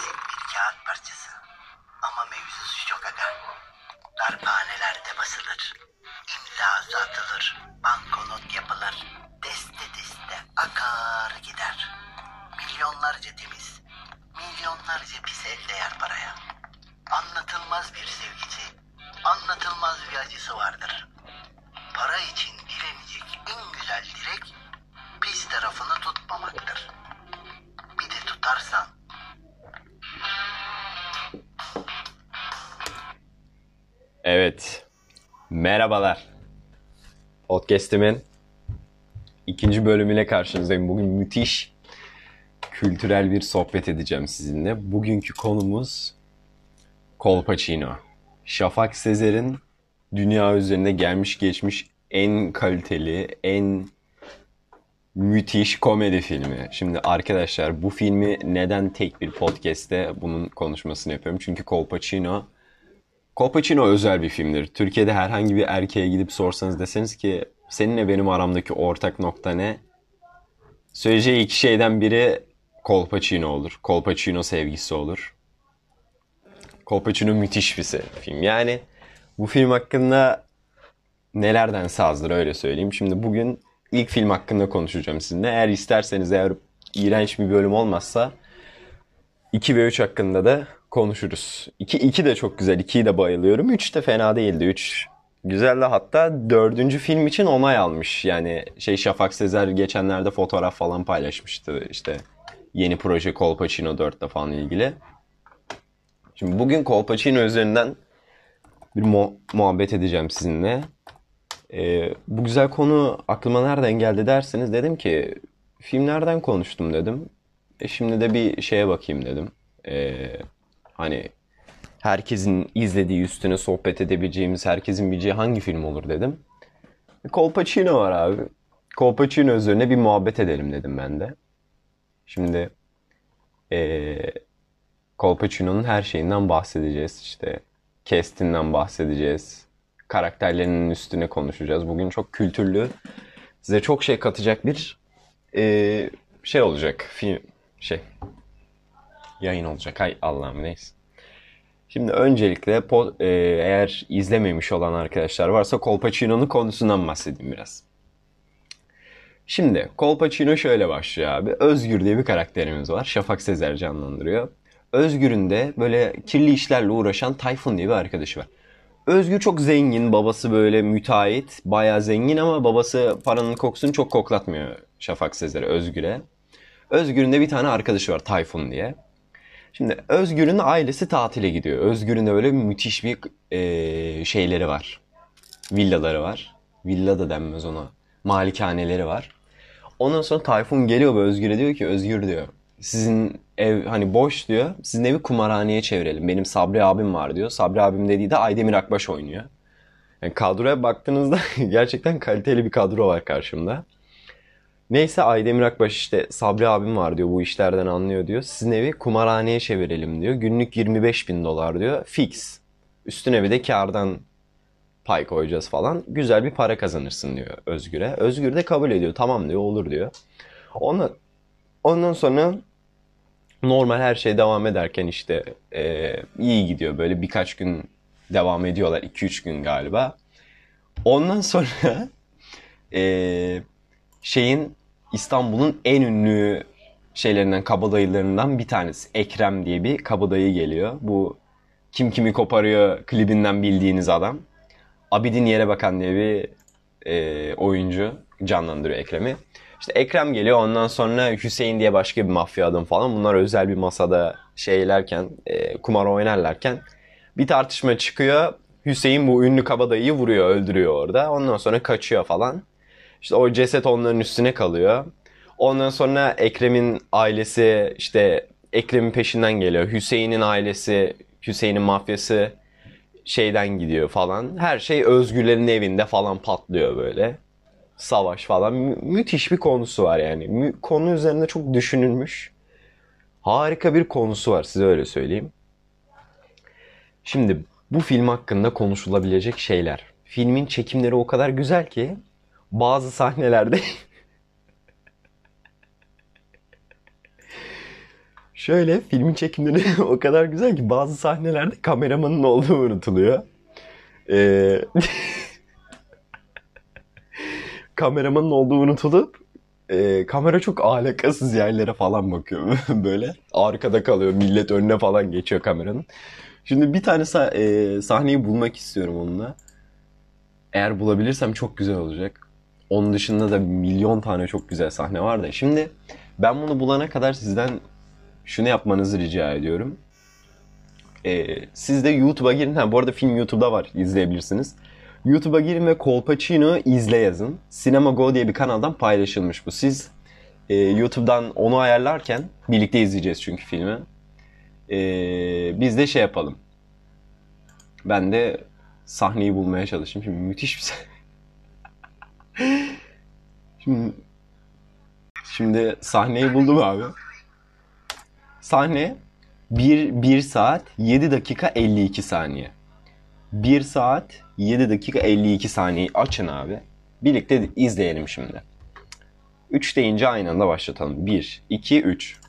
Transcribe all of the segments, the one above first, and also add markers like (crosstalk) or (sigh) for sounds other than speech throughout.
nazik bir kağıt parçası. Ama mevzusu çok aga. Darphanelerde basılır. İmza atılır. Banknot yapılır. Deste deste akar gider. Milyonlarca temiz. Milyonlarca pis el değer paraya. Anlatılmaz bir sevgisi. Anlatılmaz bir acısı vardır. Para için dilenecek en güzel dilek pis tarafını tutmamaktır. Bir de tutarsan Evet. Merhabalar. Podcast'imin ikinci bölümüyle karşınızdayım. Bugün müthiş kültürel bir sohbet edeceğim sizinle. Bugünkü konumuz Colpacino. Şafak Sezer'in dünya üzerinde gelmiş geçmiş en kaliteli, en müthiş komedi filmi. Şimdi arkadaşlar bu filmi neden tek bir podcast'te bunun konuşmasını yapıyorum? Çünkü Colpacino Colpacino özel bir filmdir. Türkiye'de herhangi bir erkeğe gidip sorsanız deseniz ki seninle benim aramdaki ortak nokta ne? Söyleyeceği iki şeyden biri Colpacino olur. Colpacino sevgisi olur. Colpacino müthiş bir film. Yani bu film hakkında nelerden sazdır öyle söyleyeyim. Şimdi bugün ilk film hakkında konuşacağım sizinle. Eğer isterseniz eğer iğrenç bir bölüm olmazsa 2 ve 3 hakkında da konuşuruz. 2, 2 de çok güzel. 2'yi de bayılıyorum. 3 de fena değildi. 3 güzeldi. Hatta dördüncü film için onay almış. Yani şey Şafak Sezer geçenlerde fotoğraf falan paylaşmıştı. İşte yeni proje Colpacino 4'te falan ilgili. Şimdi bugün Colpacino üzerinden bir mu- muhabbet edeceğim sizinle. Ee, bu güzel konu aklıma nereden geldi derseniz dedim ki filmlerden konuştum dedim. E şimdi de bir şeye bakayım dedim. Ee, hani herkesin izlediği üstüne sohbet edebileceğimiz, herkesin bileceği hangi film olur dedim. E, Colpacino var abi. Colpacino üzerine bir muhabbet edelim dedim ben de. Şimdi ee, Colpacino'nun her şeyinden bahsedeceğiz. İşte castinden bahsedeceğiz. Karakterlerinin üstüne konuşacağız. Bugün çok kültürlü, size çok şey katacak bir ee, şey olacak. Film şey yayın olacak. Hay Allah'ım neyse. Şimdi öncelikle e, eğer izlememiş olan arkadaşlar varsa Colpacino'nun konusundan bahsedeyim biraz. Şimdi Colpacino şöyle başlıyor abi. Özgür diye bir karakterimiz var. Şafak Sezer canlandırıyor. Özgür'ün de böyle kirli işlerle uğraşan Tayfun diye bir arkadaşı var. Özgür çok zengin. Babası böyle müteahhit. Bayağı zengin ama babası paranın kokusunu çok koklatmıyor Şafak Sezer'e, Özgür'e. Özgür'ün de bir tane arkadaşı var Tayfun diye. Şimdi Özgür'ün ailesi tatile gidiyor. Özgür'ün de böyle müthiş bir eee, şeyleri var. Villaları var. Villa da denmez ona. Malikaneleri var. Ondan sonra Tayfun geliyor ve Özgür'e diyor ki Özgür diyor. Sizin ev hani boş diyor. Sizin evi kumarhaneye çevirelim. Benim Sabri abim var diyor. Sabri abim dediği de Aydemir Akbaş oynuyor. Yani kadroya baktığınızda (laughs) gerçekten kaliteli bir kadro var karşımda. Neyse Aydemir Akbaş işte Sabri abim var diyor bu işlerden anlıyor diyor. Sizin evi kumarhaneye çevirelim diyor. Günlük 25 bin dolar diyor. Fix. Üstüne bir de kardan pay koyacağız falan. Güzel bir para kazanırsın diyor Özgür'e. Özgür de kabul ediyor. Tamam diyor olur diyor. Ondan, ondan sonra normal her şey devam ederken işte e, iyi gidiyor. Böyle birkaç gün devam ediyorlar. 2-3 gün galiba. Ondan sonra (laughs) e, şeyin İstanbul'un en ünlü şeylerinden, kabadayılarından bir tanesi. Ekrem diye bir kabadayı geliyor. Bu Kim Kimi Koparıyor klibinden bildiğiniz adam. Abidin Yere Bakan diye bir e, oyuncu canlandırıyor Ekrem'i. İşte Ekrem geliyor ondan sonra Hüseyin diye başka bir mafya adam falan. Bunlar özel bir masada şeylerken, e, kumar oynarlarken bir tartışma çıkıyor. Hüseyin bu ünlü kabadayıyı vuruyor, öldürüyor orada. Ondan sonra kaçıyor falan. İşte o ceset onların üstüne kalıyor. Ondan sonra Ekrem'in ailesi işte Ekrem'in peşinden geliyor. Hüseyin'in ailesi, Hüseyin'in mafyası şeyden gidiyor falan. Her şey Özgürlerin evinde falan patlıyor böyle. Savaş falan. Mü- müthiş bir konusu var yani. Mü- konu üzerinde çok düşünülmüş. Harika bir konusu var size öyle söyleyeyim. Şimdi bu film hakkında konuşulabilecek şeyler. Filmin çekimleri o kadar güzel ki bazı sahnelerde Şöyle filmin çekimleri (laughs) o kadar güzel ki bazı sahnelerde kameramanın olduğu unutuluyor. Ee, (laughs) kameramanın olduğu unutulup e, kamera çok alakasız yerlere falan bakıyor (laughs) böyle. Arkada kalıyor millet önüne falan geçiyor kameranın. Şimdi bir tane sa- e, sahneyi bulmak istiyorum onunla. Eğer bulabilirsem çok güzel olacak. Onun dışında da milyon tane çok güzel sahne var da. Şimdi ben bunu bulana kadar sizden şunu yapmanızı rica ediyorum. Ee, siz de YouTube'a girin. Ha, bu arada film YouTube'da var. izleyebilirsiniz. YouTube'a girin ve Kolpaçino izle yazın. Cinema Go diye bir kanaldan paylaşılmış bu. Siz e, YouTube'dan onu ayarlarken birlikte izleyeceğiz çünkü filmi. Ee, biz de şey yapalım. Ben de sahneyi bulmaya çalışayım. Şimdi müthiş bir sahne. (laughs) Şimdi, şimdi sahneyi buldum abi. Sahne 1, 1 saat 7 dakika 52 saniye. 1 saat 7 dakika 52 saniyeyi açın abi. Birlikte izleyelim şimdi. 3 deyince aynı anda başlatalım. 1, 2, 3.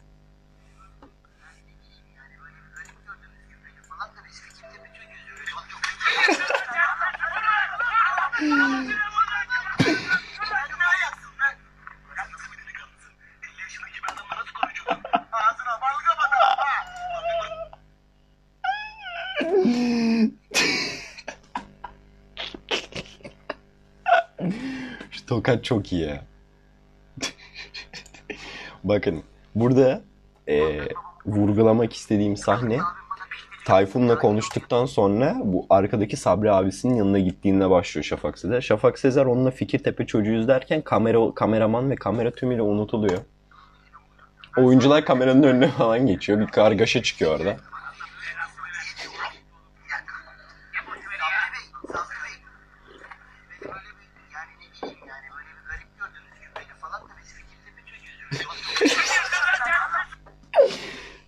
tokat çok iyi ya. Bakın burada e, vurgulamak istediğim sahne Tayfun'la konuştuktan sonra bu arkadaki Sabri abisinin yanına gittiğinde başlıyor Şafak Sezer. Şafak Sezer onunla Fikirtepe çocuğuyuz derken kamera, kameraman ve kamera tümüyle unutuluyor. Oyuncular kameranın önüne falan geçiyor. Bir kargaşa çıkıyor orada.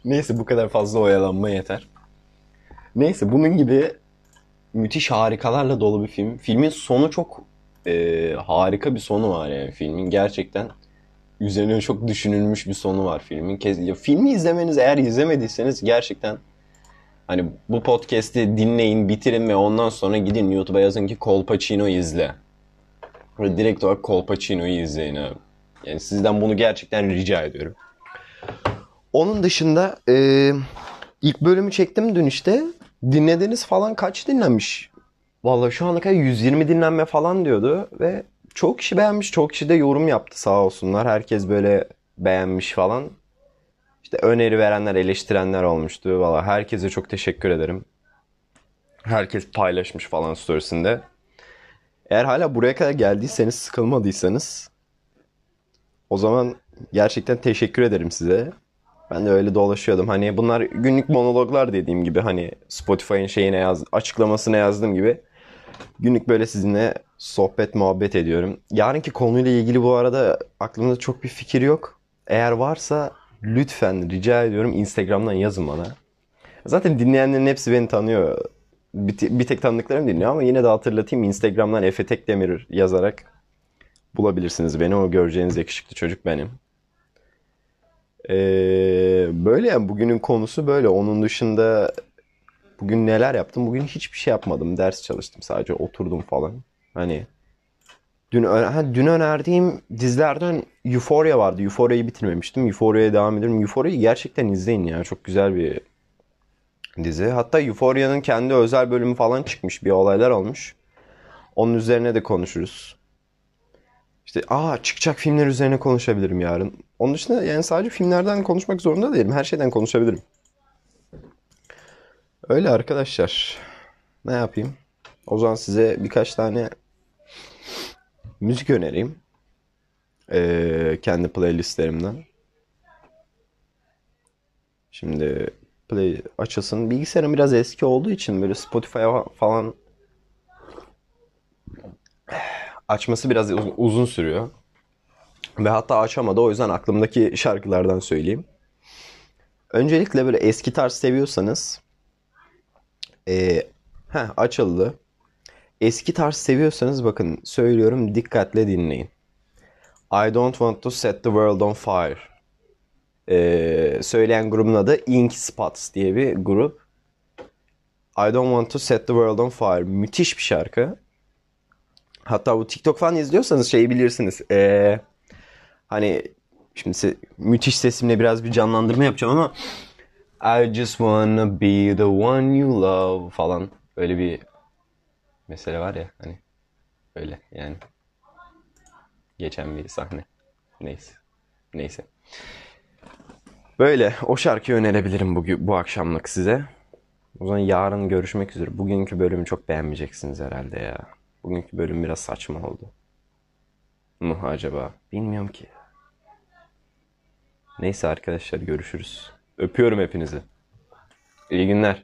Neyse bu kadar fazla oyalanma yeter. Neyse bunun gibi müthiş harikalarla dolu bir film. Filmin sonu çok e, harika bir sonu var yani filmin. Gerçekten üzerine çok düşünülmüş bir sonu var filmin. Ya filmi izlemeniz eğer izlemediyseniz gerçekten hani bu podcast'i dinleyin, bitirin ve ondan sonra gidin YouTube'a yazın ki Kolpaçino izle. Ve direkt olarak Kolpaçino'yu izleyin abi. Yani sizden bunu gerçekten rica ediyorum. Onun dışında e, ilk bölümü çektim dün işte. Dinlediniz falan kaç dinlenmiş? Vallahi şu ana kadar 120 dinlenme falan diyordu ve çok kişi beğenmiş, çok kişi de yorum yaptı sağ olsunlar. Herkes böyle beğenmiş falan. İşte öneri verenler, eleştirenler olmuştu. Valla herkese çok teşekkür ederim. Herkes paylaşmış falan storiesinde. Eğer hala buraya kadar geldiyseniz, sıkılmadıysanız o zaman gerçekten teşekkür ederim size. Ben de öyle dolaşıyordum. Hani bunlar günlük monologlar dediğim gibi hani Spotify'ın şeyine yaz, açıklamasına yazdığım gibi günlük böyle sizinle sohbet muhabbet ediyorum. Yarınki konuyla ilgili bu arada aklımda çok bir fikir yok. Eğer varsa lütfen rica ediyorum Instagram'dan yazın bana. Zaten dinleyenlerin hepsi beni tanıyor. Bir, bir tek tanıdıklarım dinliyor ama yine de hatırlatayım Instagram'dan Efe Tekdemir yazarak bulabilirsiniz beni. O göreceğiniz yakışıklı çocuk benim. Ee, böyle yani bugünün konusu böyle. Onun dışında bugün neler yaptım? Bugün hiçbir şey yapmadım. Ders çalıştım. Sadece oturdum falan. Hani dün dün önerdiğim dizilerden Euphoria vardı. Euphoria'yı bitirmemiştim. Euphoria'ya devam ediyorum. Euphoria'yı gerçekten izleyin ya. Çok güzel bir dizi. Hatta Euphoria'nın kendi özel bölümü falan çıkmış. Bir olaylar olmuş. Onun üzerine de konuşuruz. İşte aa çıkacak filmler üzerine konuşabilirim yarın. Onun dışında yani sadece filmlerden konuşmak zorunda değilim. Her şeyden konuşabilirim. Öyle arkadaşlar. Ne yapayım? O zaman size birkaç tane müzik önereyim. Ee, kendi playlistlerimden. Şimdi play açılsın. Bilgisayarım biraz eski olduğu için böyle Spotify'a falan açması biraz uzun sürüyor. Ve hatta açamadı. O yüzden aklımdaki şarkılardan söyleyeyim. Öncelikle böyle eski tarz seviyorsanız e, heh, açıldı. Eski tarz seviyorsanız bakın söylüyorum dikkatle dinleyin. I don't want to set the world on fire. Ee, söyleyen grubun adı Ink Spots diye bir grup. I Don't Want to Set the World on Fire. Müthiş bir şarkı. Hatta bu TikTok falan izliyorsanız şeyi bilirsiniz. Ee, hani şimdi müthiş sesimle biraz bir canlandırma yapacağım ama I just wanna be the one you love falan. Öyle bir mesele var ya hani öyle yani. Geçen bir sahne. Neyse. Neyse. Böyle o şarkıyı önerebilirim bugün bu akşamlık size. O zaman yarın görüşmek üzere. Bugünkü bölümü çok beğenmeyeceksiniz herhalde ya bugünkü bölüm biraz saçma oldu. Mu acaba? Bilmiyorum ki. Neyse arkadaşlar görüşürüz. Öpüyorum hepinizi. İyi günler